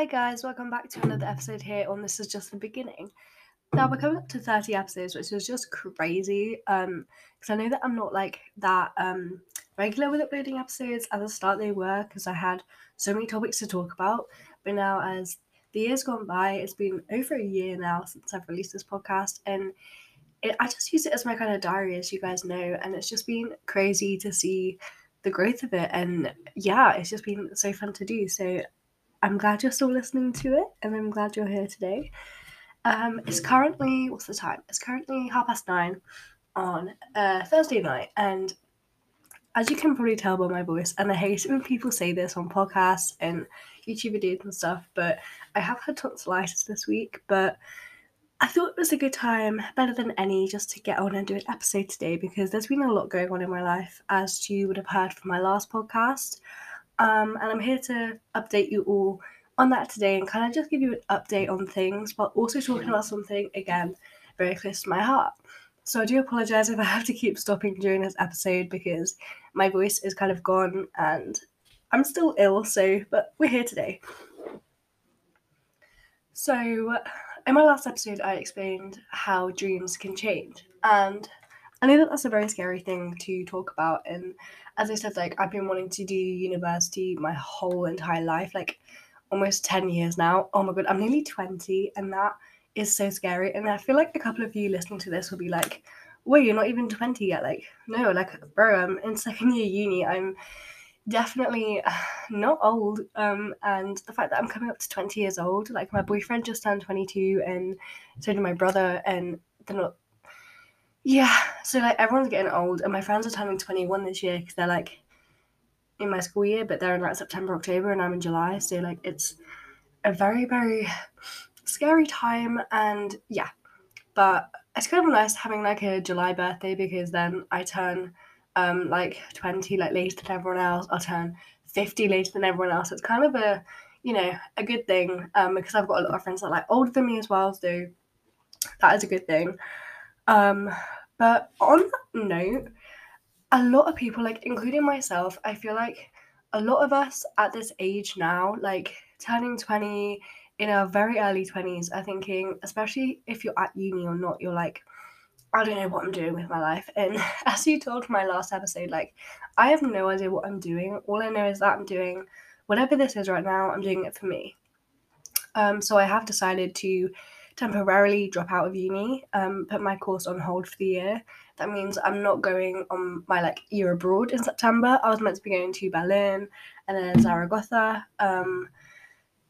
Hi guys, welcome back to another episode here on This Is Just the Beginning. Now we're coming up to 30 episodes, which is just crazy. Um, because I know that I'm not like that um regular with uploading episodes. At the start they were because I had so many topics to talk about. But now as the years gone by, it's been over a year now since I've released this podcast and it, I just use it as my kind of diary, as you guys know, and it's just been crazy to see the growth of it. And yeah, it's just been so fun to do. So I'm glad you're still listening to it, and I'm glad you're here today. Um, it's currently what's the time? It's currently half past nine on uh, Thursday night, and as you can probably tell by my voice, and I hate it when people say this on podcasts and YouTube videos and stuff, but I have had tonsillitis this week, but I thought it was a good time, better than any, just to get on and do an episode today because there's been a lot going on in my life, as you would have heard from my last podcast. Um, and I'm here to update you all on that today and kind of just give you an update on things, but also talking about something, again, very close to my heart. So I do apologize if I have to keep stopping during this episode because my voice is kind of gone and I'm still ill, so, but we're here today. So, in my last episode, I explained how dreams can change. And I know that that's a very scary thing to talk about. And as I said, like, I've been wanting to do university my whole entire life, like almost 10 years now. Oh my God, I'm nearly 20, and that is so scary. And I feel like a couple of you listening to this will be like, wait, you're not even 20 yet. Like, no, like, bro, I'm in second year uni. I'm definitely not old. Um, and the fact that I'm coming up to 20 years old, like my boyfriend just turned 22, and so did my brother, and they're not. Yeah, so like everyone's getting old, and my friends are turning 21 this year because they're like in my school year, but they're in like September, October, and I'm in July. So like it's a very, very scary time, and yeah, but it's kind of nice having like a July birthday because then I turn um like 20 like later than everyone else. I'll turn 50 later than everyone else. It's kind of a you know a good thing um because i've got a lot of friends that are like older than me as well so that is a good thing um but on that note a lot of people like including myself i feel like a lot of us at this age now like turning 20 in our very early 20s are thinking especially if you're at uni or not you're like I don't know what I'm doing with my life. And as you told my last episode, like I have no idea what I'm doing. All I know is that I'm doing whatever this is right now, I'm doing it for me. Um, so I have decided to temporarily drop out of uni, um, put my course on hold for the year. That means I'm not going on my like year abroad in September. I was meant to be going to Berlin and then Zaragoza, um,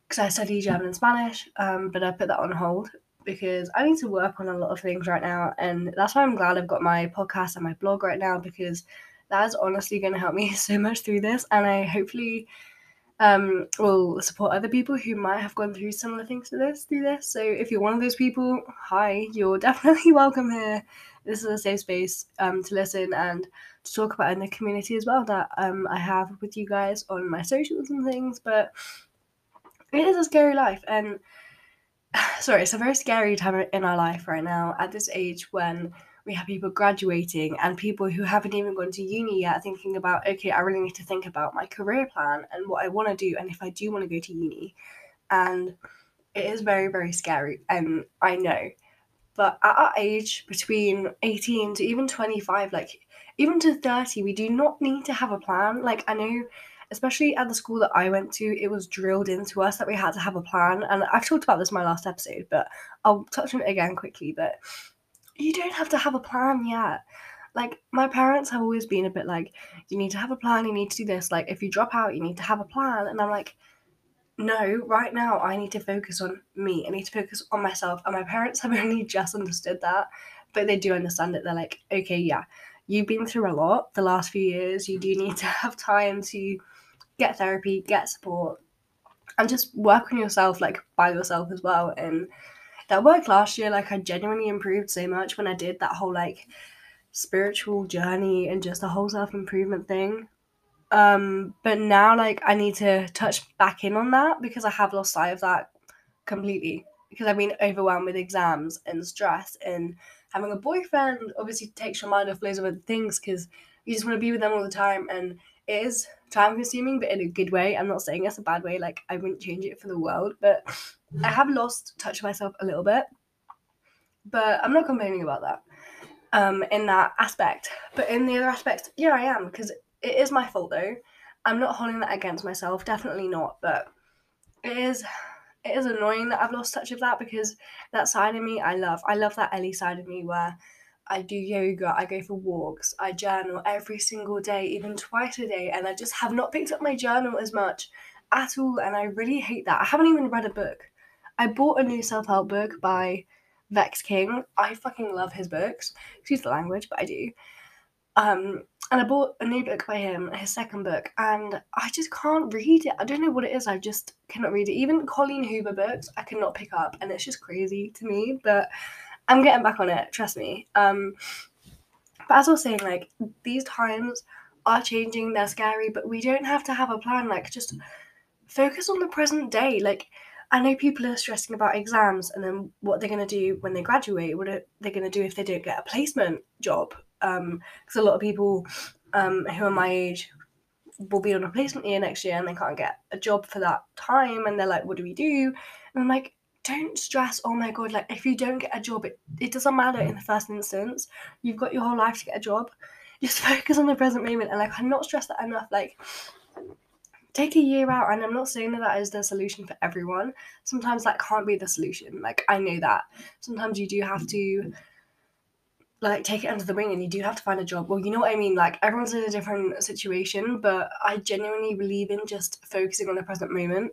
because I study German and Spanish, um, but I put that on hold because I need to work on a lot of things right now. And that's why I'm glad I've got my podcast and my blog right now because that is honestly going to help me so much through this. And I hopefully um, will support other people who might have gone through similar things to this through this. So if you're one of those people, hi, you're definitely welcome here. This is a safe space um, to listen and to talk about in the community as well that um, I have with you guys on my socials and things. But it is a scary life. And sorry, it's a very scary time in our life right now at this age when we have people graduating and people who haven't even gone to uni yet thinking about, okay, I really need to think about my career plan and what I want to do and if I do want to go to uni. And it is very, very scary. And I know. But at our age, between 18 to even 25, like even to 30, we do not need to have a plan. Like, I know especially at the school that I went to, it was drilled into us that we had to have a plan. And I've talked about this in my last episode, but I'll touch on it again quickly. But you don't have to have a plan yet. Like, my parents have always been a bit like, you need to have a plan, you need to do this. Like, if you drop out, you need to have a plan. And I'm like, no, right now I need to focus on me. I need to focus on myself. And my parents have only just understood that, but they do understand it. They're like, okay, yeah, you've been through a lot the last few years. You do need to have time to get therapy, get support, and just work on yourself like by yourself as well. And that worked last year. Like I genuinely improved so much when I did that whole like spiritual journey and just a whole self improvement thing. Um, but now like I need to touch back in on that because I have lost sight of that completely because I've been overwhelmed with exams and stress and having a boyfriend obviously takes your mind off loads of other things because you just want to be with them all the time and is time consuming, but in a good way. I'm not saying it's a bad way. Like I wouldn't change it for the world, but I have lost touch of myself a little bit. But I'm not complaining about that. Um, in that aspect, but in the other aspect, yeah, I am because it is my fault though. I'm not holding that against myself, definitely not. But it is, it is annoying that I've lost touch of that because that side of me I love. I love that Ellie side of me where I do yoga, I go for walks, I journal every single day, even twice a day, and I just have not picked up my journal as much at all, and I really hate that. I haven't even read a book. I bought a new self help book by Vex King. I fucking love his books. Excuse the language, but I do. Um, and I bought a new book by him, his second book, and I just can't read it. I don't know what it is. I just cannot read it. Even Colleen Hoover books, I cannot pick up, and it's just crazy to me. But I'm getting back on it, trust me. Um, but as I was saying, like these times are changing, they're scary, but we don't have to have a plan. Like just focus on the present day. Like I know people are stressing about exams and then what they're gonna do when they graduate. What are they gonna do if they don't get a placement job? Because um, a lot of people um, who are my age will be on a placement year next year and they can't get a job for that time, and they're like, "What do we do?" And I'm like, don't stress oh my god like if you don't get a job it, it doesn't matter in the first instance. You've got your whole life to get a job. Just focus on the present moment and like i'm not stressed that enough like take a year out and i'm not saying that that is the solution for everyone. Sometimes that can't be the solution like i know that. Sometimes you do have to like take it under the wing and you do have to find a job. Well you know what i mean like everyone's in a different situation but i genuinely believe in just focusing on the present moment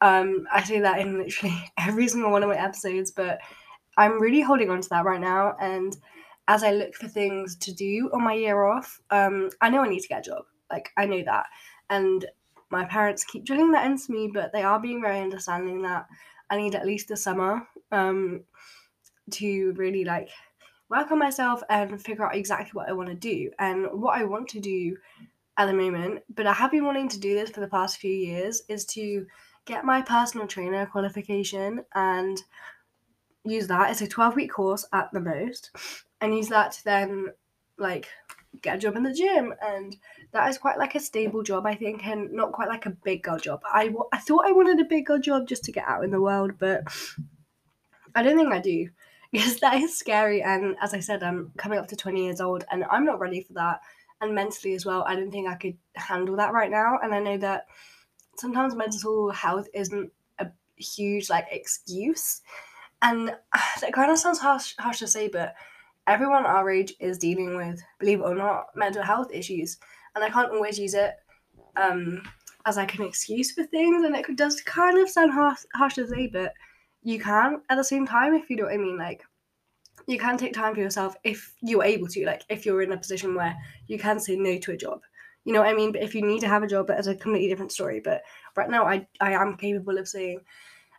um, I say that in literally every single one of my episodes, but I'm really holding on to that right now. And as I look for things to do on my year off, um, I know I need to get a job. Like, I know that. And my parents keep drilling that into me, but they are being very understanding that I need at least the summer um, to really like work on myself and figure out exactly what I want to do. And what I want to do at the moment, but I have been wanting to do this for the past few years, is to get my personal trainer qualification and use that. It's a 12 week course at the most, and use that to then like get a job in the gym. And that is quite like a stable job i think and not quite like a big girl job. I, I thought i wanted a big girl job just to get out in the world but i don't think i do. Because that is scary. And as i said i'm coming up to 20 years old and i'm not ready for that. And mentally as well i don't think i could handle that right now. And i know that sometimes mental health isn't a huge like excuse. And that kind of sounds harsh, harsh to say but everyone our age is dealing with believe it or not mental health issues. And i can't always use it um, as like an excuse for things. And it does kind of sound harsh, harsh to say but you can at the same time if you know what i mean. Like you can take time for yourself if you're able to. Like if you're in a position where you can say no to a job you know what I mean? But if you need to have a job, that's a completely different story. But right now, I I am capable of saying,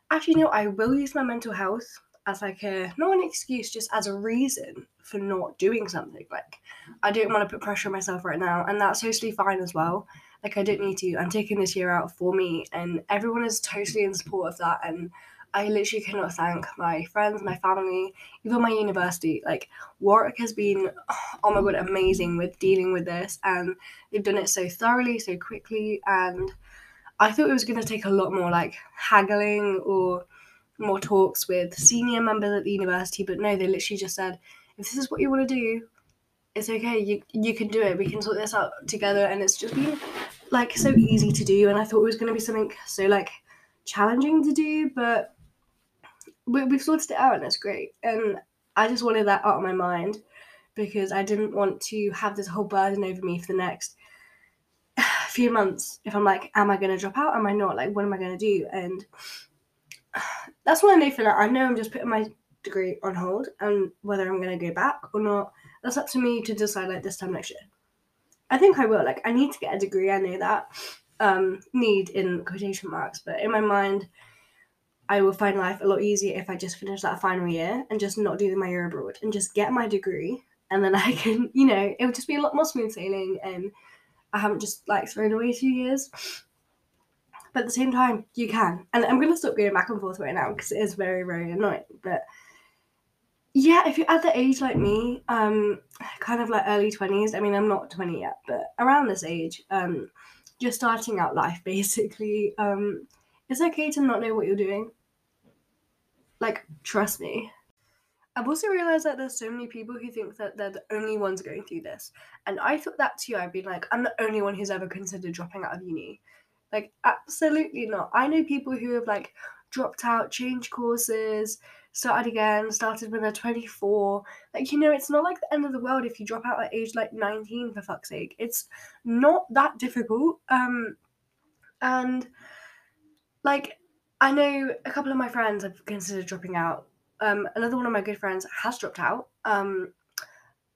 actually, no, I will use my mental health as like a not an excuse, just as a reason for not doing something. Like I don't want to put pressure on myself right now, and that's totally fine as well. Like I don't need to. I'm taking this year out for me, and everyone is totally in support of that. And I literally cannot thank my friends, my family, even my university. Like Warwick has been, oh my god, amazing with dealing with this, and they've done it so thoroughly, so quickly. And I thought it was going to take a lot more like haggling or more talks with senior members at the university, but no, they literally just said, if this is what you want to do, it's okay. You you can do it. We can sort this out together, and it's just been like so easy to do. And I thought it was going to be something so like challenging to do, but we, we've sorted it out and it's great. And I just wanted that out of my mind because I didn't want to have this whole burden over me for the next few months. If I'm like, am I going to drop out? Am I not? Like, what am I going to do? And that's what I know for now. I know I'm just putting my degree on hold and whether I'm going to go back or not, that's up to me to decide like this time next year. I think I will. Like, I need to get a degree. I know that. Um, need in quotation marks, but in my mind, I will find life a lot easier if I just finish that final year and just not do my year abroad and just get my degree. And then I can, you know, it would just be a lot more smooth sailing and I haven't just like thrown away two years. But at the same time, you can. And I'm going to stop going back and forth right now because it is very, very annoying. But yeah, if you're at the age like me, um, kind of like early 20s, I mean, I'm not 20 yet, but around this age, um, just starting out life basically, um, it's okay to not know what you're doing. Like, trust me. I've also realized that there's so many people who think that they're the only ones going through this. And I thought that too. I'd be like, I'm the only one who's ever considered dropping out of uni. Like, absolutely not. I know people who have like dropped out, changed courses, started again, started when they're 24. Like, you know, it's not like the end of the world if you drop out at age like 19, for fuck's sake. It's not that difficult. Um, and like, I know a couple of my friends have considered dropping out. Um, another one of my good friends has dropped out. Um,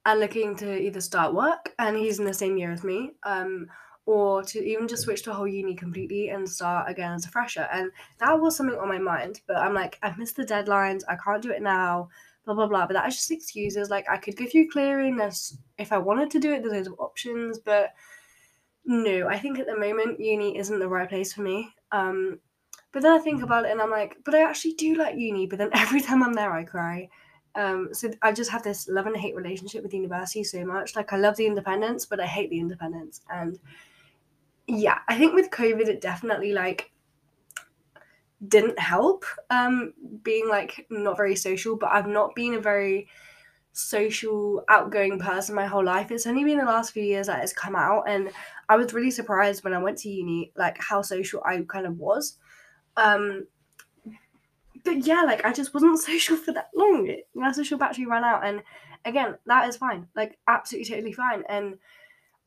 and looking to either start work, and he's in the same year as me. Um, or to even just switch to a whole uni completely and start again as a fresher. And that was something on my mind. But I'm like, I've missed the deadlines. I can't do it now. Blah blah blah. But that's just excuses. Like I could go through clearing. If I wanted to do it, there's loads of options. But no, I think at the moment uni isn't the right place for me. Um, but then I think about it and I'm like, but I actually do like uni. But then every time I'm there, I cry. Um, so I just have this love and hate relationship with university so much. Like I love the independence, but I hate the independence. And yeah, I think with COVID, it definitely like didn't help um being like not very social but i've not been a very social outgoing person my whole life it's only been the last few years that it's come out and i was really surprised when i went to uni like how social i kind of was um but yeah like i just wasn't social for that long my social battery ran out and again that is fine like absolutely totally fine and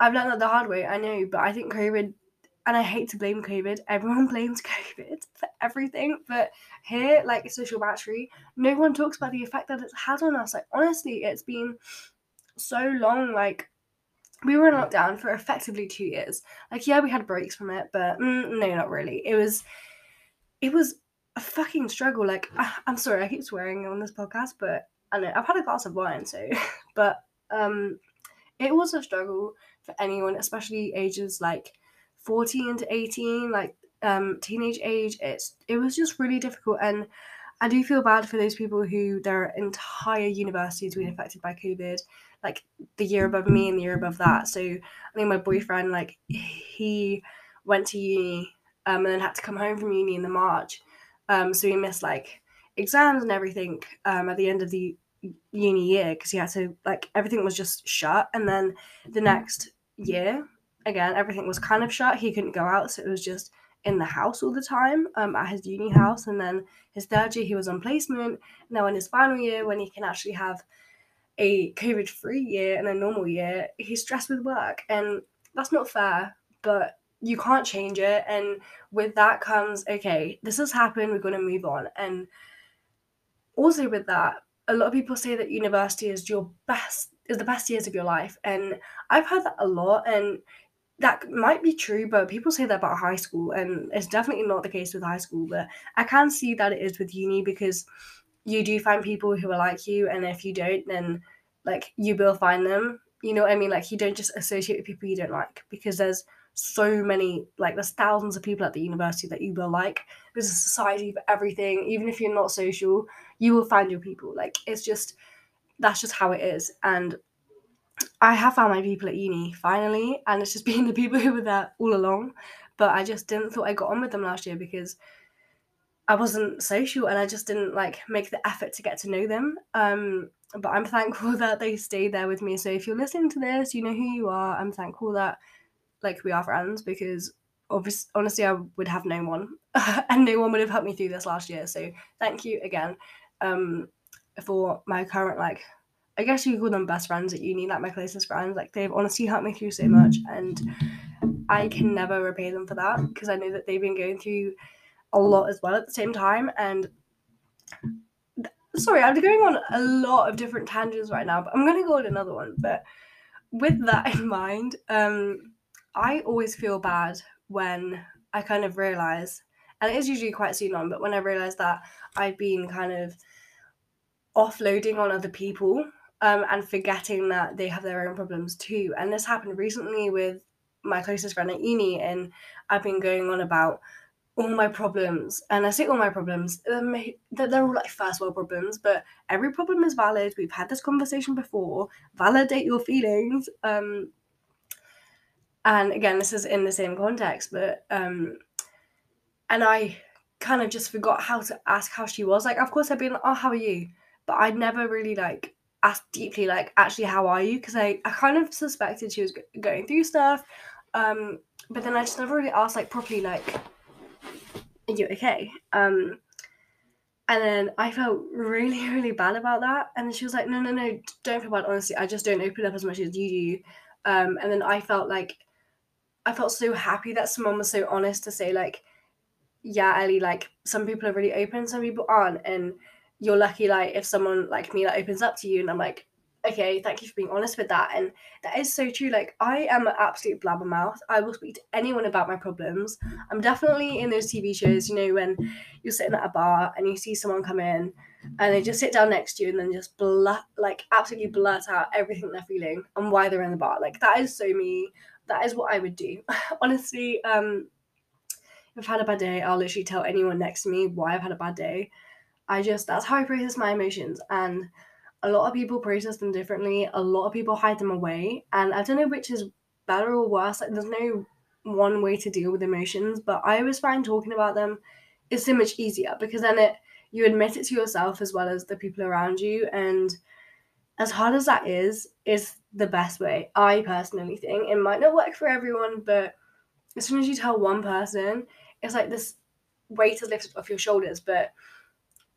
I've learned that the hard way, I know, but I think COVID, and I hate to blame COVID, everyone blames COVID for everything, but here, like social battery, no one talks about the effect that it's had on us. Like, honestly, it's been so long, like, we were in lockdown for effectively two years. Like, yeah, we had breaks from it, but mm, no, not really. It was, it was a fucking struggle. Like, I, I'm sorry, I keep swearing on this podcast, but I know I've had a glass of wine, so, but um, it was a struggle for anyone, especially ages like 14 to 18, like um, teenage age. It's it was just really difficult, and I do feel bad for those people who their entire university has been affected by COVID, like the year above me and the year above that. So I think my boyfriend, like he went to uni um, and then had to come home from uni in the March, um, so he missed like exams and everything um, at the end of the uni year because he had to like everything was just shut. And then the next year again everything was kind of shut. He couldn't go out so it was just in the house all the time um, at his uni house. And then his third year he was on placement. Now in his final year when he can actually have a covid free year and a normal year he's stressed with work. And that's not fair but you can't change it. And with that comes okay this has happened we're going to move on. And also with that a lot of people say that university is your best is the best years of your life. And i've heard that a lot and that might be true but people say that about high school and it's definitely not the case with high school but i can see that it is with uni because you do find people who are like you and if you don't then like you will find them. You know what i mean? Like you don't just associate with people you don't like because there's so many like there's thousands of people at the university that you will like. There's a society for everything. Even if you're not social you will find your people. Like it's just that's just how it is. And i have found my people at uni finally. And it's just been the people who were there all along. But i just didn't thought i got on with them last year because i wasn't social and i just didn't like make the effort to get to know them. Um but i'm thankful that they stayed there with me. So if you're listening to this you know who you are. I'm thankful that like we are friends because obviously honestly I would have no one and no one would have helped me through this last year. So thank you again um for my current like I guess you call them best friends at uni, like my closest friends. Like they've honestly helped me through so much and I can never repay them for that because I know that they've been going through a lot as well at the same time and sorry, I'm going on a lot of different tangents right now, but I'm gonna go on another one. But with that in mind, um I always feel bad when I kind of realize, and it is usually quite soon on, but when I realize that I've been kind of offloading on other people um, and forgetting that they have their own problems too. And this happened recently with my closest friend at uni, and I've been going on about all my problems, and I say all my problems, um, they're all like first world problems, but every problem is valid. We've had this conversation before. Validate your feelings. Um, and again, this is in the same context, but um, and I kind of just forgot how to ask how she was. Like, of course, I'd be like, "Oh, how are you?" But I'd never really like asked deeply, like, "Actually, how are you?" Because I, I kind of suspected she was g- going through stuff. Um, but then I just never really asked like properly, like, "Are you okay?" Um, and then I felt really, really bad about that. And she was like, "No, no, no, don't feel bad. Honestly, I just don't open up as much as you do." Um, and then I felt like I felt so happy that someone was so honest to say like, "Yeah, Ellie, like some people are really open, some people aren't, and you're lucky like if someone like me that opens up to you." And I'm like, okay, thank you for being honest with that. And that is so true. Like, I am an absolute blabbermouth. I will speak to anyone about my problems. I'm definitely in those TV shows, you know, when you're sitting at a bar and you see someone come in and they just sit down next to you and then just blurt, like, absolutely blurt out everything they're feeling and why they're in the bar. Like, that is so me. That is what I would do. Honestly, um, if I've had a bad day, I'll literally tell anyone next to me why I've had a bad day. I just, that's how I process my emotions. And a lot of people process them differently. A lot of people hide them away. And I don't know which is better or worse. Like, there's no one way to deal with emotions, but I always find talking about them is so much easier because then it you admit it to yourself as well as the people around you. And as hard as that is, is the best way. I personally think it might not work for everyone, but as soon as you tell one person, it's like this weight is lifted off your shoulders. But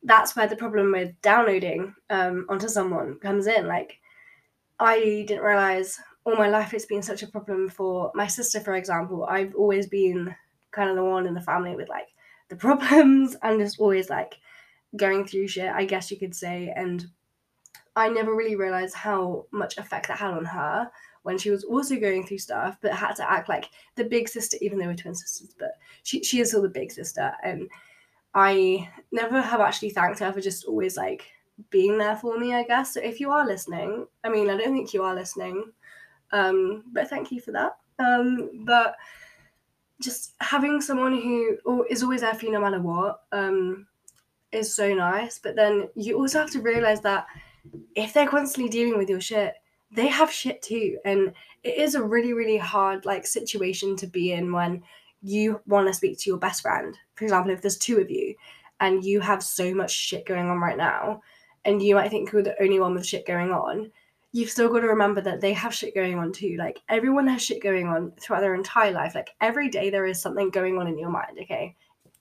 that's where the problem with downloading um, onto someone comes in. Like, I didn't realize all my life it's been such a problem for my sister, for example. I've always been kind of the one in the family with like the problems and just always like going through shit, I guess you could say. And I never really realized how much effect that had on her when she was also going through stuff, but had to act like the big sister, even though we're twin sisters, but she, she is still the big sister. And I never have actually thanked her for just always like being there for me, I guess. So if you are listening, I mean, I don't think you are listening, um, but thank you for that. Um, but just having someone who is always there for you no matter what um, is so nice. But then you also have to realize that if they're constantly dealing with your shit, they have shit too. And it is a really, really hard like situation to be in when you want to speak to your best friend, for example, if there's two of you and you have so much shit going on right now, and you might think you're the only one with shit going on, you've still got to remember that they have shit going on too. Like everyone has shit going on throughout their entire life. Like every day there is something going on in your mind, okay?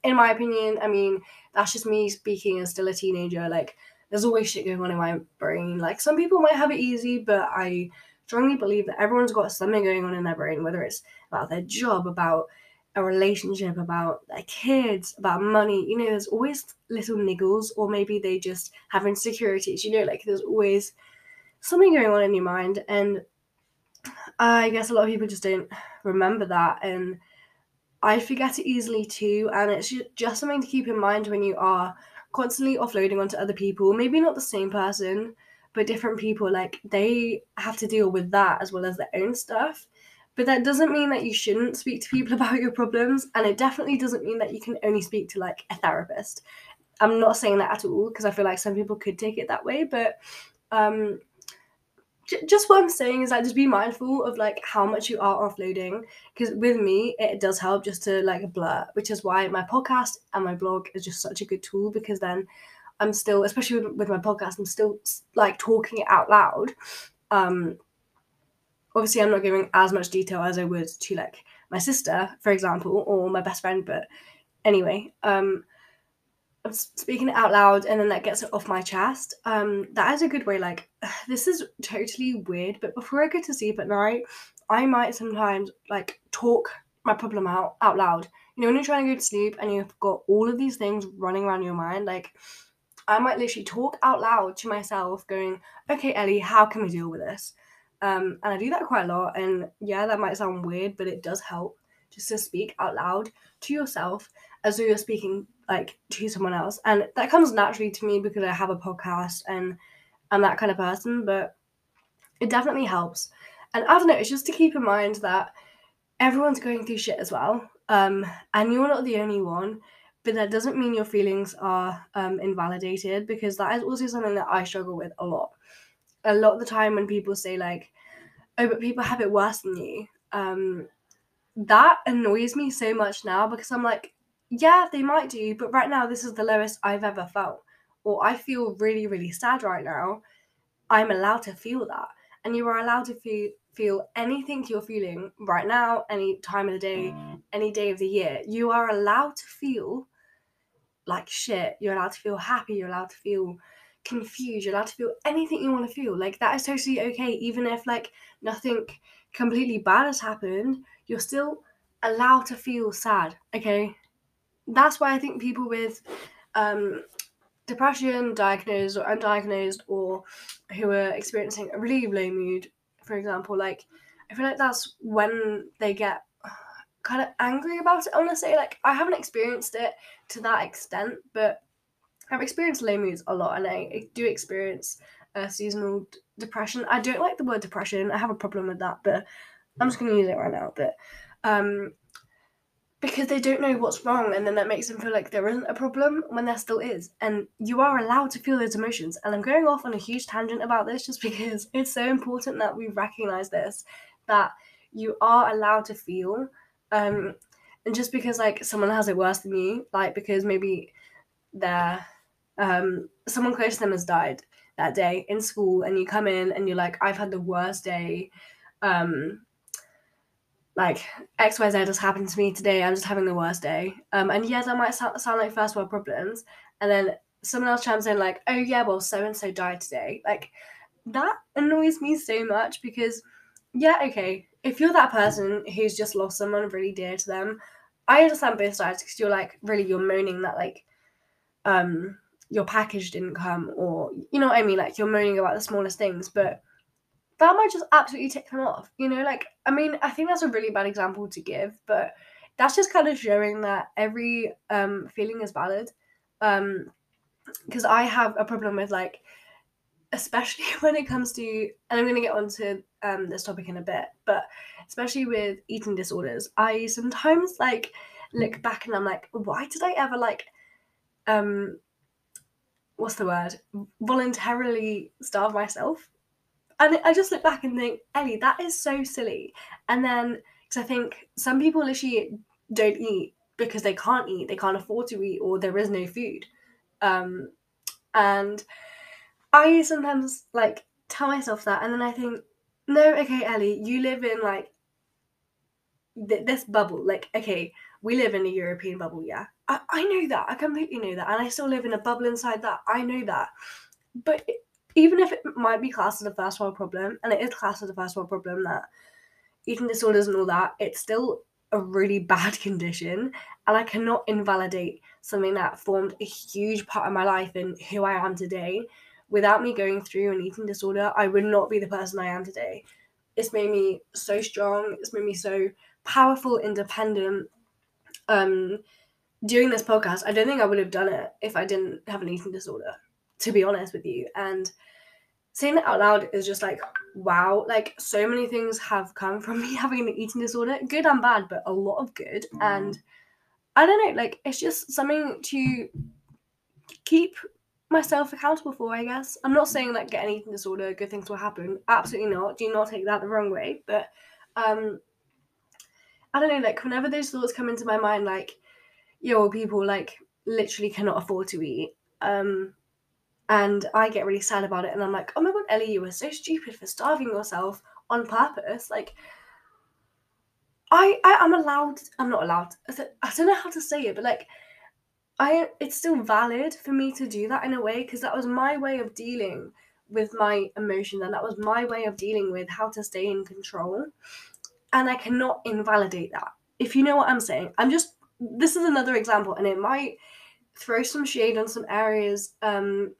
In my opinion, I mean, that's just me speaking as still a teenager. Like there's always shit going on in my brain. Like some people might have it easy, but I strongly believe that everyone's got something going on in their brain, whether it's about their job, about a relationship, about their kids, about money. You know, there's always little niggles, or maybe they just have insecurities. You know, like there's always something going on in your mind. And I guess a lot of people just don't remember that. And I forget it easily too. And it's just something to keep in mind when you are constantly offloading onto other people. Maybe not the same person, but different people. Like they have to deal with that as well as their own stuff. But that doesn't mean that you shouldn't speak to people about your problems. And it definitely doesn't mean that you can only speak to like a therapist. I'm not saying that at all because I feel like some people could take it that way. But um, just what I'm saying is like just be mindful of like how much you are offloading. Because with me, it does help just to like blur, which is why my podcast and my blog is just such a good tool because then I'm still, especially with, with my podcast, I'm still like talking it out loud. Um, obviously I'm not giving as much detail as I would to like my sister, for example, or my best friend. But anyway, um, I'm speaking it out loud and then that gets it off my chest. Um, that is a good way. Like, this is totally weird, but before I go to sleep at night, I might sometimes like talk my problem out out loud. You know, when you're trying to go to sleep and you've got all of these things running around your mind, like I might literally talk out loud to myself, going, "Okay, Ellie, how can we deal with this?" Um, and I do that quite a lot. And yeah, that might sound weird, but it does help just to speak out loud to yourself as though you're speaking like to someone else. And that comes naturally to me because I have a podcast and I'm that kind of person, but it definitely helps. And I don't know, it's just to keep in mind that everyone's going through shit as well. Um, and you're not the only one, but that doesn't mean your feelings are um, invalidated because that is also something that I struggle with a lot. A lot of the time when people say, like, oh, but people have it worse than you, um, that annoys me so much now because I'm like, yeah, they might do, but right now this is the lowest I've ever felt. Or I feel really, really sad right now. I'm allowed to feel that. And you are allowed to feel feel anything you're feeling right now, any time of the day, any day of the year. You are allowed to feel like shit. You're allowed to feel happy. You're allowed to feel confused. You're allowed to feel anything you want to feel. Like that is totally okay. Even if like nothing completely bad has happened, you're still allowed to feel sad. Okay. That's why I think people with um, depression, diagnosed or undiagnosed, or who are experiencing a really low mood, for example, like I feel like that's when they get kind of angry about it. Say, like, I haven't experienced it to that extent, but I've experienced low moods a lot, and I, I do experience seasonal d- depression. I don't like the word depression. I have a problem with that, but I'm just to use it right now. But um, because they don't know what's wrong and then that makes them feel like there isn't a problem when there still is. And you are allowed to feel those emotions. And i'm going off on a huge tangent about this just because it's so important that we recognize this that you are allowed to feel um and just because like someone has it worse than you like because maybe they're um someone close to them has died that day in school and you come in and you're like i've had the worst day um like XYZ has happened to me today. I'm just having the worst day. Um, and yeah, that might sound, sound like first world problems. And then someone else chimes in like, oh yeah, well so and so died today. Like that annoys me so much because yeah, okay, if you're that person who's just lost someone really dear to them, I understand both sides because you're like really you're moaning that like um your package didn't come or you know what I mean, like you're moaning about the smallest things, but that might just absolutely tick them off. You know, like I mean, I think that's a really bad example to give, but that's just kind of showing that every um feeling is valid. Um because I have a problem with like especially when it comes to and I'm gonna get onto um this topic in a bit, but especially with eating disorders, I sometimes like look back and I'm like, why did I ever like um what's the word voluntarily starve myself and I just look back and think, Ellie, that is so silly. And then, because I think some people literally don't eat because they can't eat, they can't afford to eat, or there is no food. Um, and I sometimes like tell myself that, and then I think, no, okay, Ellie, you live in like th- this bubble. Like, okay, we live in a European bubble, yeah. I, I know that. I completely know that. And I still live in a bubble inside that. I know that. But even if it might be classed as a first world problem, and it is classed as a first world problem that eating disorders and all that, it's still a really bad condition. And I cannot invalidate something that formed a huge part of my life and who I am today. Without me going through an eating disorder, I would not be the person I am today. It's made me so strong, it's made me so powerful, independent. Um, doing this podcast, I don't think I would have done it if I didn't have an eating disorder, to be honest with you. And saying that out loud is just like wow like so many things have come from me having an eating disorder good and bad but a lot of good. Mm. and i don't know like it's just something to keep myself accountable for i guess. I'm not saying like get an eating disorder good things will happen. Absolutely not. Do not take that the wrong way. But um i don't know like whenever those thoughts come into my mind like yo people like literally cannot afford to eat um and I get really sad about it. And I'm like, oh my god, Ellie, you were so stupid for starving yourself on purpose. Like, I, I am allowed. I'm not allowed. I don't know how to say it, but like, I it's still valid for me to do that in a way because that was my way of dealing with my emotion and that was my way of dealing with how to stay in control. And I cannot invalidate that. If you know what I'm saying, I'm just. This is another example, and it might throw some shade on some areas um,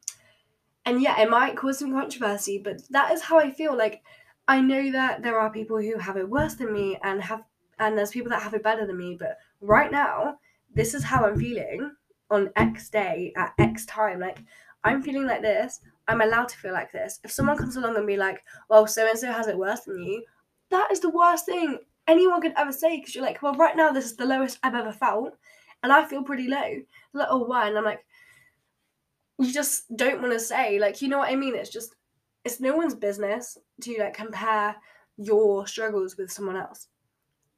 and yeah, it might cause some controversy, but that is how I feel. Like I know that there are people who have it worse than me and have and there's people that have it better than me, but right now, this is how I'm feeling on X day at X time. Like I'm feeling like this, I'm allowed to feel like this. If someone comes along and be like, well, so and so has it worse than you, that is the worst thing anyone could ever say because you're like, well, right now this is the lowest I've ever felt, and I feel pretty low. like, oh, why? And I'm like, you just don't want to say, like, you know what I mean? It's just, it's no one's business to like compare your struggles with someone else.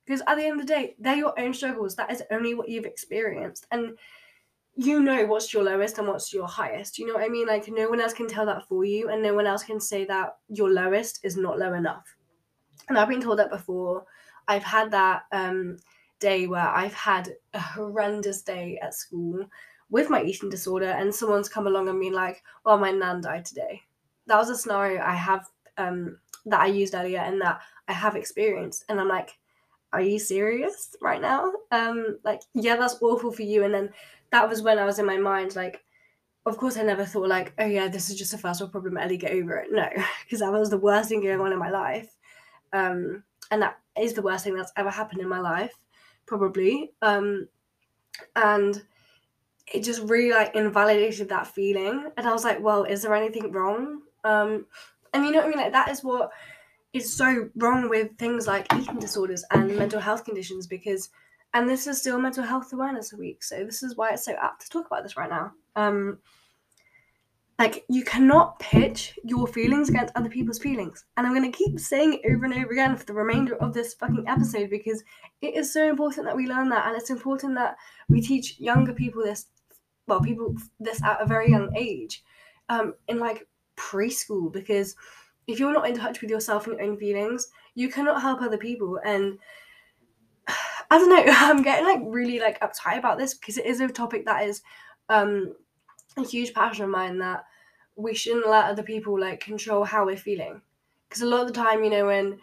Because at the end of the day, they're your own struggles. That is only what you've experienced. And you know what's your lowest and what's your highest. You know what I mean? Like, no one else can tell that for you, and no one else can say that your lowest is not low enough. And I've been told that before. I've had that um, day where I've had a horrendous day at school with my eating disorder, and someone's come along and been like, "Well, my nan died today." That was a scenario I have um, that I used earlier, and that I have experienced, and I'm like, "Are you serious right now?" Um, like, yeah, that's awful for you. And then that was when I was in my mind, like, of course, I never thought like, "Oh yeah, this is just a first world problem, Ellie, get over it." No, because that was the worst thing going on in my life, um, and that is the worst thing that's ever happened in my life, probably. Um, and it just really like invalidated that feeling. And i was like well is there anything wrong? Um and you know what i mean? Like that is what is so wrong with things like eating disorders and mental health conditions because and this is still mental health awareness week so this is why it's so apt to talk about this right now. Um like you cannot pitch your feelings against other people's feelings. And i'm going to keep saying it over and over again for the remainder of this fucking episode because it is so important that we learn that. And it's important that we teach younger people this well people this at a very young age um, in like preschool because if you're not in touch with yourself and your own feelings you cannot help other people. And i don't know i'm getting like really like uptight about this because it is a topic that is um a huge passion of mine that we shouldn't let other people like control how we're feeling. Because a lot of the time you know when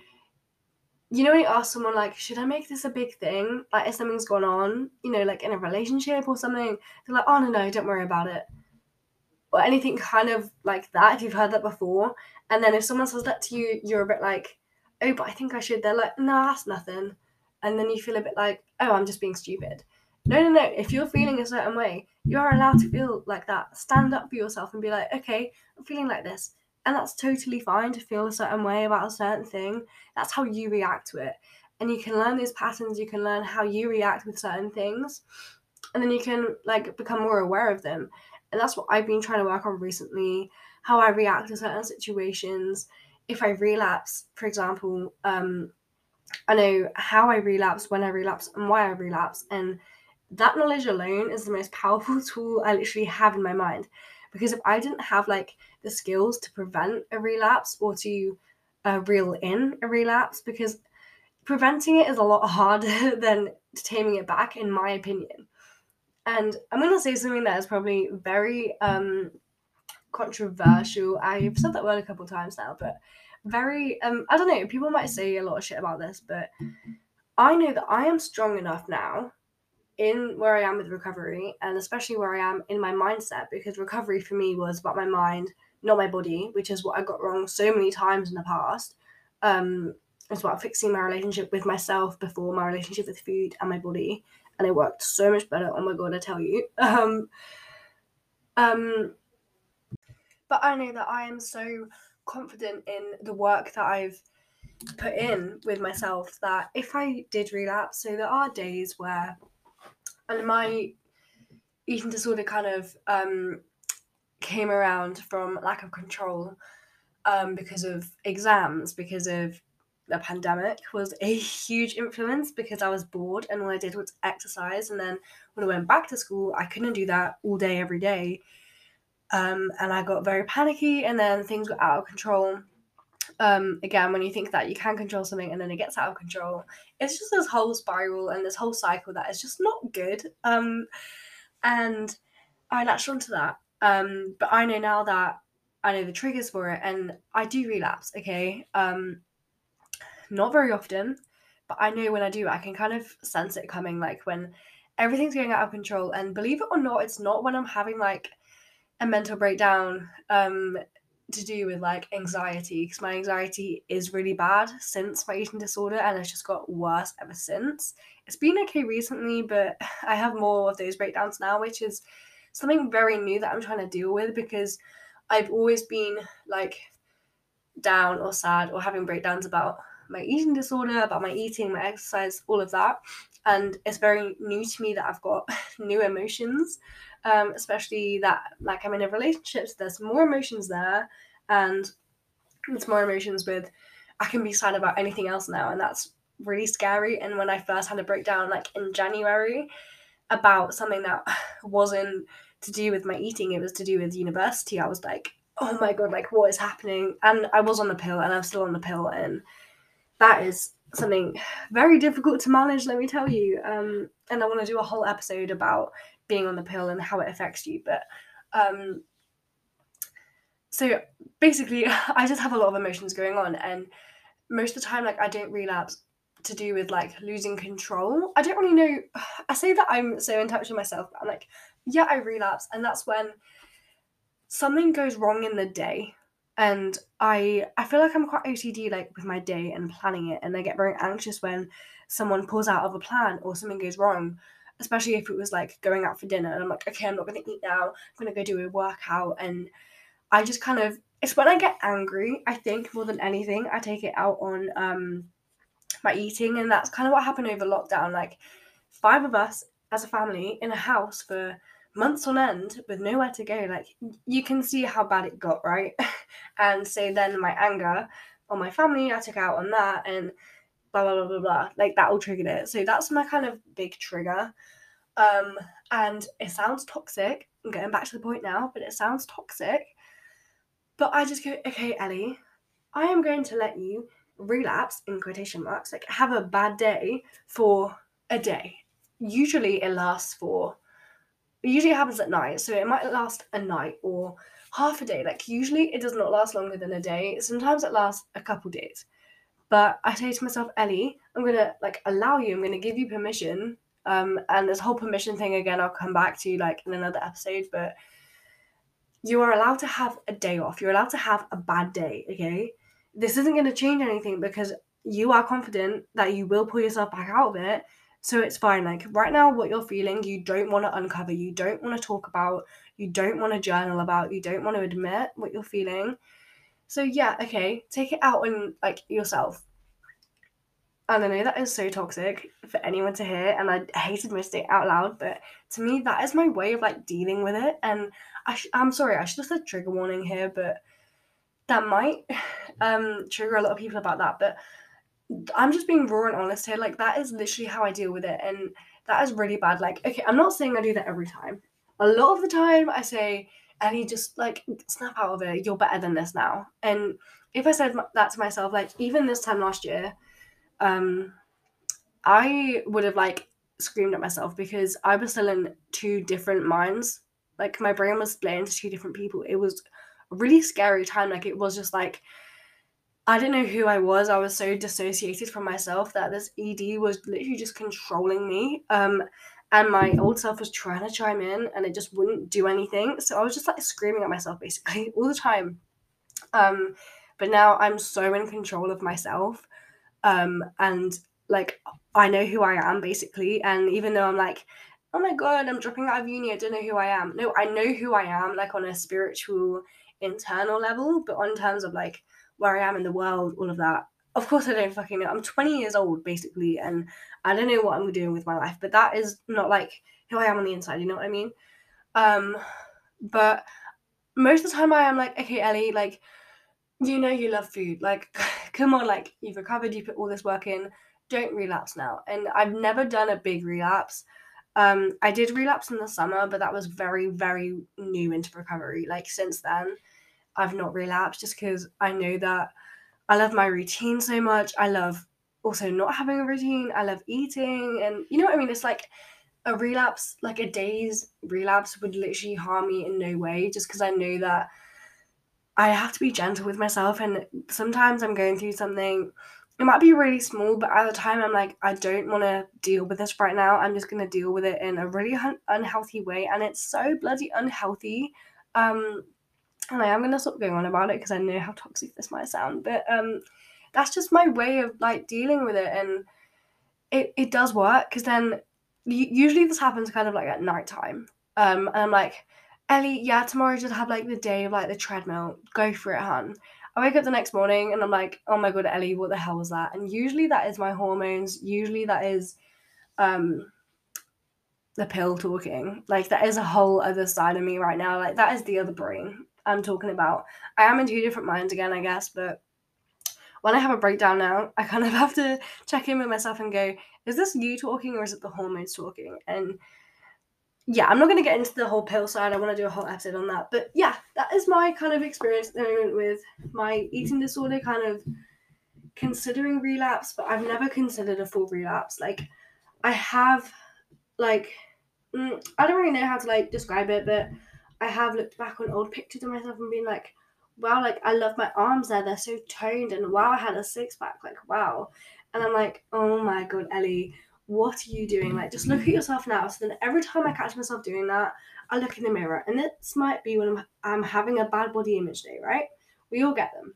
you know when you ask someone like should i make this a big thing? Like if something's gone on you know like in a relationship or something they're like oh no no don't worry about it. Or anything kind of like that if you've heard that before. And then if someone says that to you you're a bit like oh but i think i should they're like no nah, that's nothing. And then you feel a bit like oh i'm just being stupid. No no no if you're feeling a certain way you are allowed to feel like that. Stand up for yourself and be like okay i'm feeling like this and that's totally fine to feel a certain way about a certain thing. That's how you react to it. And you can learn these patterns, you can learn how you react with certain things, and then you can like become more aware of them. And that's what I've been trying to work on recently, how I react to certain situations. If I relapse, for example, um, I know how I relapse, when I relapse, and why I relapse. And that knowledge alone is the most powerful tool I literally have in my mind because if I didn't have like the skills to prevent a relapse or to uh, reel in a relapse, because preventing it is a lot harder than taming it back, in my opinion. And I'm going to say something that is probably very um, controversial. I've said that word a couple times now, but very, um, I don't know, people might say a lot of shit about this, but I know that I am strong enough now in where I am with recovery, and especially where I am in my mindset, because recovery for me was about my mind, not my body, which is what I got wrong so many times in the past. Um, it's about fixing my relationship with myself before my relationship with food and my body, and it worked so much better. Oh my god, I tell you. Um, um, but I know that I am so confident in the work that I've put in with myself that if I did relapse, so there are days where and my eating disorder kind of um, came around from lack of control um, because of exams, because of the pandemic was a huge influence because I was bored and all I did was exercise. And then when I went back to school, I couldn't do that all day, every day. Um, and I got very panicky, and then things got out of control um, again, when you think that you can control something and then it gets out of control, it's just this whole spiral and this whole cycle that is just not good. Um, and I latched onto that. Um, but I know now that I know the triggers for it, and I do relapse. Okay, um, not very often, but I know when I do, I can kind of sense it coming. Like when everything's going out of control, and believe it or not, it's not when I'm having like a mental breakdown um to do with like anxiety because my anxiety is really bad since my eating disorder and it's just got worse ever since. It's been okay recently, but I have more of those breakdowns now, which is something very new that I'm trying to deal with because I've always been like down or sad or having breakdowns about my eating disorder, about my eating, my exercise, all of that. And it's very new to me that I've got new emotions, um, especially that like I'm in a relationship, so there's more emotions there, and it's more emotions with I can be sad about anything else now, and that's really scary. And when I first had a breakdown, like in January, about something that wasn't to do with my eating, it was to do with university, I was like, oh my god, like what is happening? And I was on the pill, and I'm still on the pill, and that is something very difficult to manage, let me tell you. Um, and I want to do a whole episode about being on the pill and how it affects you. But um, so basically, I just have a lot of emotions going on, and most of the time, like I don't relapse to do with like losing control. I don't really know. I say that I'm so in touch with myself, but I'm like, yeah, I relapse, and that's when something goes wrong in the day and I I feel like I'm quite OCD like with my day and planning it, and I get very anxious when someone pulls out of a plan or something goes wrong, especially if it was like going out for dinner, and I'm like, okay, I'm not gonna eat now. I'm gonna go do a workout, and I just kind of it's when I get angry. I think more than anything, I take it out on um my eating, and that's kind of what happened over lockdown. Like five of us as a family in a house for months on end with nowhere to go. Like you can see how bad it got, right? and so then my anger on my family, I took out on that and blah blah blah blah blah. Like that all triggered it. So that's my kind of big trigger. Um, and it sounds toxic. I'm getting back to the point now, but it sounds toxic. But I just go, okay, Ellie, I am going to let you relapse in quotation marks, like have a bad day for a day. Usually it lasts for usually happens at night, so it might last a night or half a day. Like usually it does not last longer than a day. Sometimes it lasts a couple days. But I say to myself, Ellie, I'm gonna like allow you, I'm gonna give you permission. Um, and this whole permission thing again, I'll come back to you like in another episode, but you are allowed to have a day off. You're allowed to have a bad day, okay? This isn't gonna change anything because you are confident that you will pull yourself back out of it so it's fine. Like right now, what you're feeling, you don't want to uncover, you don't want to talk about, you don't want to journal about, you don't want to admit what you're feeling. So yeah, okay, take it out on like yourself. And I know that is so toxic for anyone to hear, and I hate admitting it out loud, but to me, that is my way of like dealing with it. And I sh- I'm sorry, I should have said trigger warning here, but that might um, trigger a lot of people about that. But I'm just being raw and honest here. Like that is literally how I deal with it, and that is really bad. Like, okay, I'm not saying I do that every time. A lot of the time, I say, he just like snap out of it. You're better than this now. And if I said that to myself, like even this time last year, um, I would have like screamed at myself because I was still in two different minds. Like my brain was split into two different people. It was a really scary time. Like it was just like I didn't know who I was. I was so dissociated from myself that this ED was literally just controlling me. Um, and my old self was trying to chime in and it just wouldn't do anything. So I was just like screaming at myself basically all the time. Um, but now I'm so in control of myself. Um, and like I know who I am basically. And even though I'm like, oh my god, I'm dropping out of uni, I don't know who I am. No, I know who I am, like on a spiritual internal level, but on terms of like where I am in the world, all of that. Of course, I don't fucking know. I'm 20 years old, basically, and I don't know what I'm doing with my life, but that is not like who I am on the inside, you know what I mean? Um, but most of the time, I am like, okay, Ellie, like, you know, you love food. Like, come on, like, you've recovered, you put all this work in, don't relapse now. And I've never done a big relapse. Um, I did relapse in the summer, but that was very, very new into recovery. Like, since then, I've not relapsed just because I know that I love my routine so much. I love also not having a routine. I love eating. And you know what I mean? It's like a relapse, like a day's relapse would literally harm me in no way just because I know that I have to be gentle with myself. And sometimes I'm going through something, it might be really small, but at the time I'm like, I don't want to deal with this right now. I'm just going to deal with it in a really un- unhealthy way. And it's so bloody unhealthy. Um, and I am gonna stop going on about it because I know how toxic this might sound, but um, that's just my way of like dealing with it, and it it does work because then usually this happens kind of like at night time, um, and I'm like, Ellie, yeah, tomorrow just have like the day of like the treadmill, go for it, hun. I wake up the next morning and I'm like, oh my god, Ellie, what the hell was that? And usually that is my hormones. Usually that is um the pill talking. Like that is a whole other side of me right now. Like that is the other brain I'm talking about. I am in two different minds again, I guess, but when I have a breakdown now, I kind of have to check in with myself and go, is this you talking or is it the hormones talking? And yeah, I'm not going to get into the whole pill side. I want to do a whole episode on that. But yeah, that is my kind of experience at the moment with my eating disorder, kind of considering relapse, but I've never considered a full relapse. Like, I have, like, mm, I don't really know how to like describe it, but I have looked back on old pictures of myself and been like, wow, like I love my arms there, they're so toned, and wow, I had a six pack, like wow. And I'm like, oh my god, Ellie, what are you doing? Like, just look at yourself now. So then every time I catch myself doing that, I look in the mirror, and this might be when I'm, I'm having a bad body image day, right? We all get them.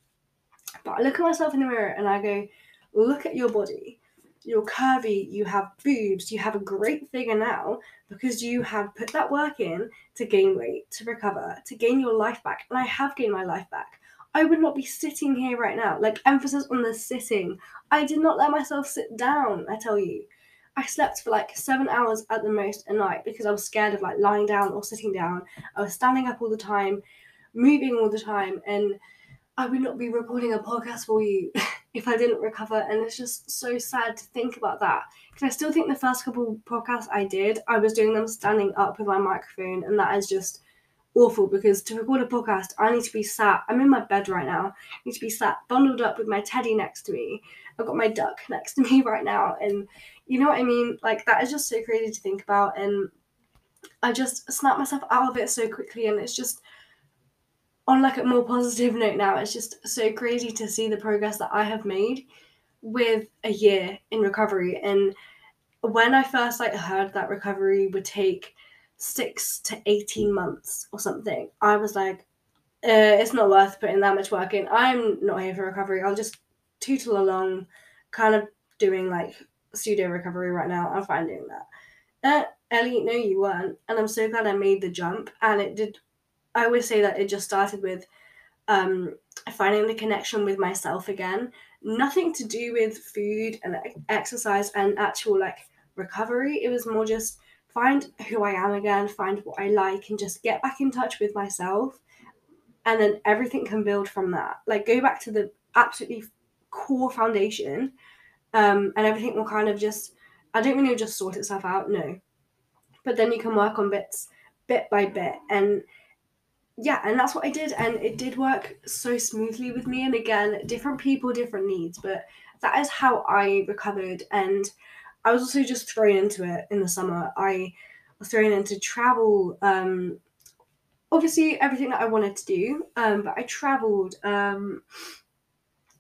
But I look at myself in the mirror and I go, look at your body you're curvy, you have boobs, you have a great figure now because you have put that work in to gain weight, to recover, to gain your life back. And I have gained my life back. I would not be sitting here right now. Like, emphasis on the sitting. I did not let myself sit down, I tell you. I slept for like seven hours at the most a night because I was scared of like lying down or sitting down. I was standing up all the time, moving all the time, and I would not be recording a podcast for you if I didn't recover. And it's just so sad to think about that. Because I still think the first couple podcasts I did, I was doing them standing up with my microphone, and that is just awful because to record a podcast, I need to be sat. I'm in my bed right now. I need to be sat bundled up with my teddy next to me. I've got my duck next to me right now, and you know what I mean. Like that is just so crazy to think about, and I just snap myself out of it so quickly, and it's just on like a more positive note now, it's just so crazy to see the progress that I have made with a year in recovery. And when I first like heard that recovery would take six to 18 months or something, I was like, uh, it's not worth putting that much work in. I'm not here for recovery. I'll just tootle along, kind of doing like pseudo recovery right now. I'm fine doing that. Uh, Ellie, no, you weren't. And I'm so glad I made the jump. And it did I always say that it just started with um, finding the connection with myself again. Nothing to do with food and exercise and actual like recovery. It was more just find who I am again, find what I like, and just get back in touch with myself. And then everything can build from that. Like go back to the absolutely core foundation, um, and everything will kind of just. I don't mean just sort itself out. No, but then you can work on bits, bit by bit, and yeah, and that's what I did, and it did work so smoothly with me. And again, different people, different needs, but that is how I recovered. And I was also just thrown into it in the summer. I was thrown into travel. Um, obviously, everything that I wanted to do, um, but I traveled. Um,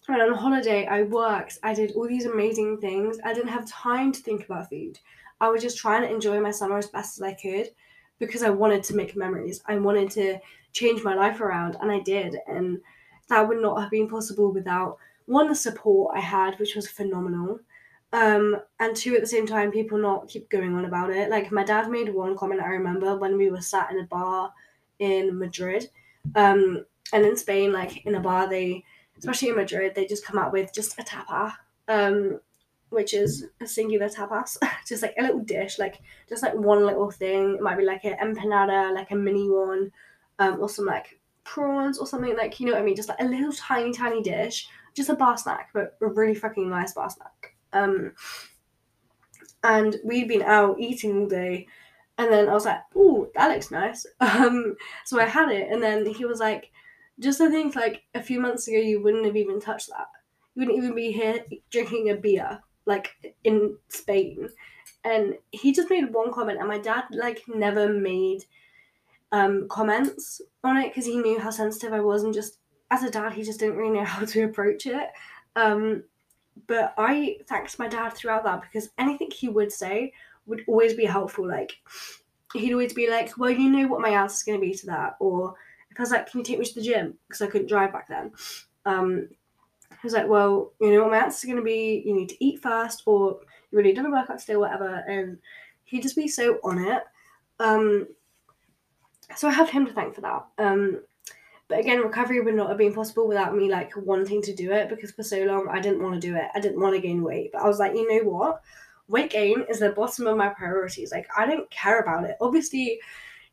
I went on holiday. I worked. I did all these amazing things. I didn't have time to think about food. I was just trying to enjoy my summer as best as I could because I wanted to make memories. I wanted to change my life around, and I did. And that would not have been possible without one the support I had, which was phenomenal. Um, and two, at the same time, people not keep going on about it. Like my dad made one comment I remember when we were sat in a bar in Madrid, um, and in Spain, like in a bar, they, especially in Madrid, they just come out with just a tapa, um, which is a singular tapas, just like a little dish, like just like one little thing. It might be like an empanada, like a mini one, um, or some like prawns or something like you know what I mean, just like a little tiny tiny dish, just a bar snack, but a really fucking nice bar snack. Um, and we'd been out eating all day, and then I was like, "Oh, that looks nice." Um, so I had it, and then he was like, "Just I think like a few months ago, you wouldn't have even touched that. You wouldn't even be here drinking a beer like in Spain." And he just made one comment, and my dad like never made um, comments on it because he knew how sensitive I was, and just as a dad, he just didn't really know how to approach it. Um, but I thanked my dad throughout that because anything he would say would always be helpful. Like he'd always be like, "Well, you know what my answer is going to be to that," or if I was like, "Can you take me to the gym?" because I couldn't drive back then. Um, was like, "Well, you know answer is going to be. You need to eat fast or you really done a workout today, whatever." And he'd just be so on it. Um, so I have him to thank for that. Um, But again, recovery would not have been possible without me like wanting to do it because for so long I didn't want to do it. I didn't want to gain weight. But I was like, you know what? Weight gain is the bottom of my priorities. Like I don't care about it. Obviously,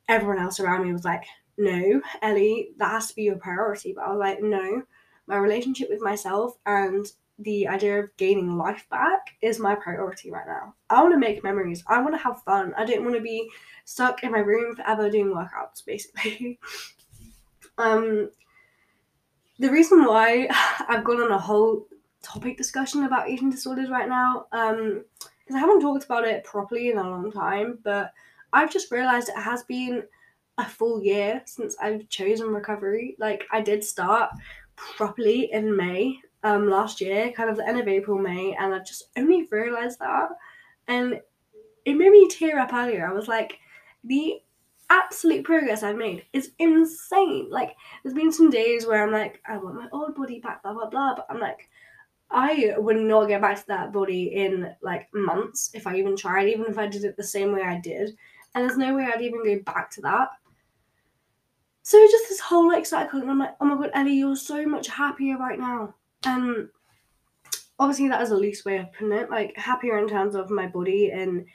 everyone else around me was like, no, Ellie, that has to be your priority. But I was like, no, my relationship with myself and the idea of gaining life back is my priority right now. I want to make memories. I want to have fun. I don't want to be stuck in my room forever doing workouts, basically. um, the reason why I've gone on a whole topic discussion about eating disorders right now, um, because I haven't talked about it properly in a long time, but I've just realized it has been a full year since I've chosen recovery. Like I did start properly in May um last year, kind of the end of April, May, and I just only realized that. And it made me tear up earlier. I was like, the absolute progress I've made is insane. Like, there's been some days where I'm like, I want my old body back, blah blah blah, but I'm like, I would not get back to that body in like months if I even tried, even if I did it the same way I did. And there's no way I'd even go back to that. So just this whole like cycle, and I'm like, oh my god, Ellie, you're so much happier right now. And obviously that is a loose way of putting it, like happier in terms of my body and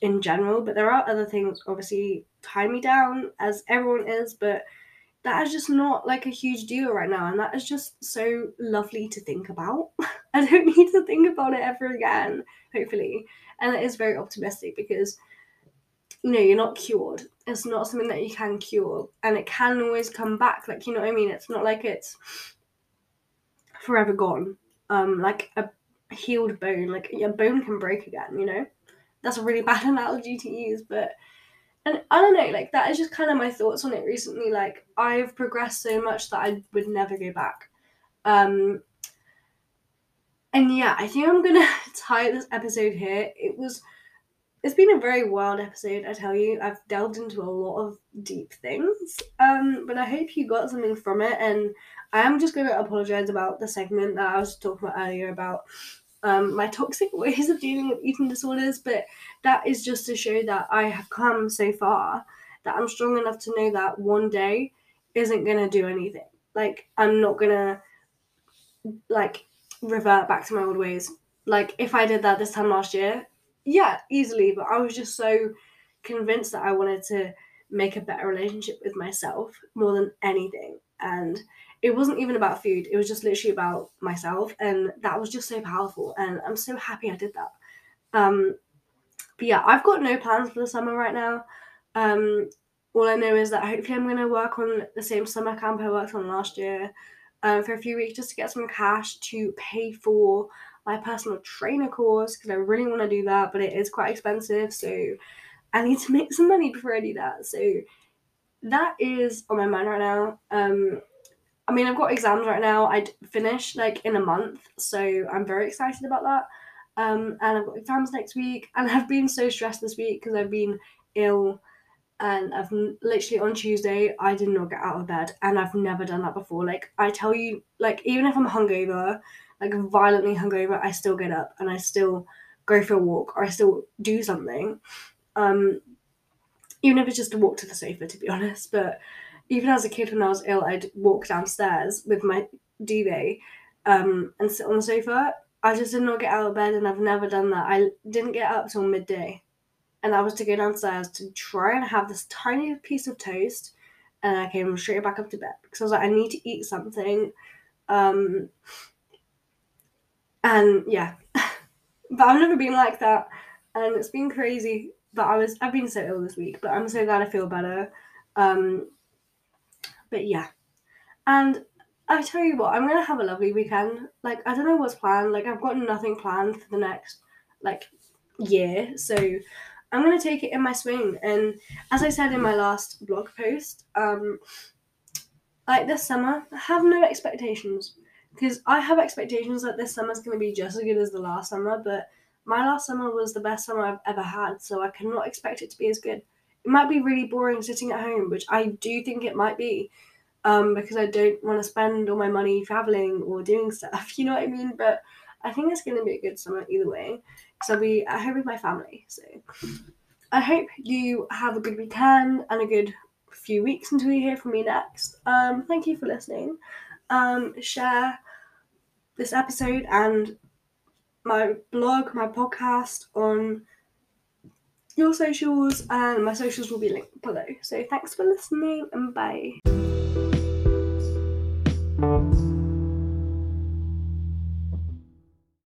in general, but there are other things obviously tie me down as everyone is, but that is just not like a huge deal right now, and that is just so lovely to think about. I don't need to think about it ever again, hopefully. And it is very optimistic because you know, you're not cured. It's not something that you can cure. And it can always come back. Like, you know what I mean? It's not like it's forever gone. Um, like a healed bone. Like your bone can break again, you know? That's a really bad analogy to use, but and I don't know, like that is just kind of my thoughts on it recently. Like I've progressed so much that I would never go back. Um and yeah, I think I'm gonna tie this episode here. It was it's been a very wild episode, I tell you. I've delved into a lot of deep things, um, but I hope you got something from it. And I am just going to apologize about the segment that I was talking about earlier about um, my toxic ways of dealing with eating disorders, but that is just to show that I have come so far that I'm strong enough to know that one day isn't going to do anything. Like, I'm not going to, like, revert back to my old ways. Like, if I did that this time last year, yeah, easily. But I was just so convinced that I wanted to make a better relationship with myself more than anything. And it wasn't even about food, it was just literally about myself. And that was just so powerful. And I'm so happy I did that. Um, but yeah, I've got no plans for the summer right now. Um, all I know is that hopefully I'm going to work on the same summer camp I worked on last year uh, for a few weeks just to get some cash to pay for my personal trainer course because I really want to do that, but it is quite expensive. So I need to make some money before I do that. So that is on my mind right now. Um, I mean, I've got exams right now. I'd finish like in a month, so I'm very excited about that. Um, and I've got exams next week, and I've been so stressed this week because I've been ill, and I've literally on Tuesday I did not get out of bed, and I've never done that before. Like I tell you, like even if I'm hungover, like violently hungover, I still get up and I still go for a walk or I still do something. Um, even if it's just a walk to the sofa, to be honest. But even as a kid, when I was ill, I'd walk downstairs with my duvet um, and sit on the sofa. I just did not get out of bed, and I've never done that. I didn't get up till midday, and I was to go downstairs to try and have this tiny piece of toast, and I came straight back up to bed because I was like, I need to eat something. Um, and yeah, but I've never been like that, and it's been crazy. But I was I've been so ill this week, but I'm so glad I feel better. Um, but yeah, and I tell you what, I'm gonna have a lovely weekend. Like I don't know what's planned. Like I've got nothing planned for the next like year, so I'm gonna take it in my swing. And as I said in my last blog post, um, like this summer, I have no expectations because I have expectations that this summer is going to be just as good as the last summer, but my last summer was the best summer I've ever had, so I cannot expect it to be as good. It might be really boring sitting at home, which I do think it might be, um, because I don't want to spend all my money traveling or doing stuff. You know what I mean? But I think it's going to be a good summer either way, because I'll be at home with my family. So I hope you have a good weekend and a good few weeks until you hear from me next. Um, thank you for listening. Um, share this episode and my blog, my podcast on your socials, and my socials will be linked below. So thanks for listening and bye.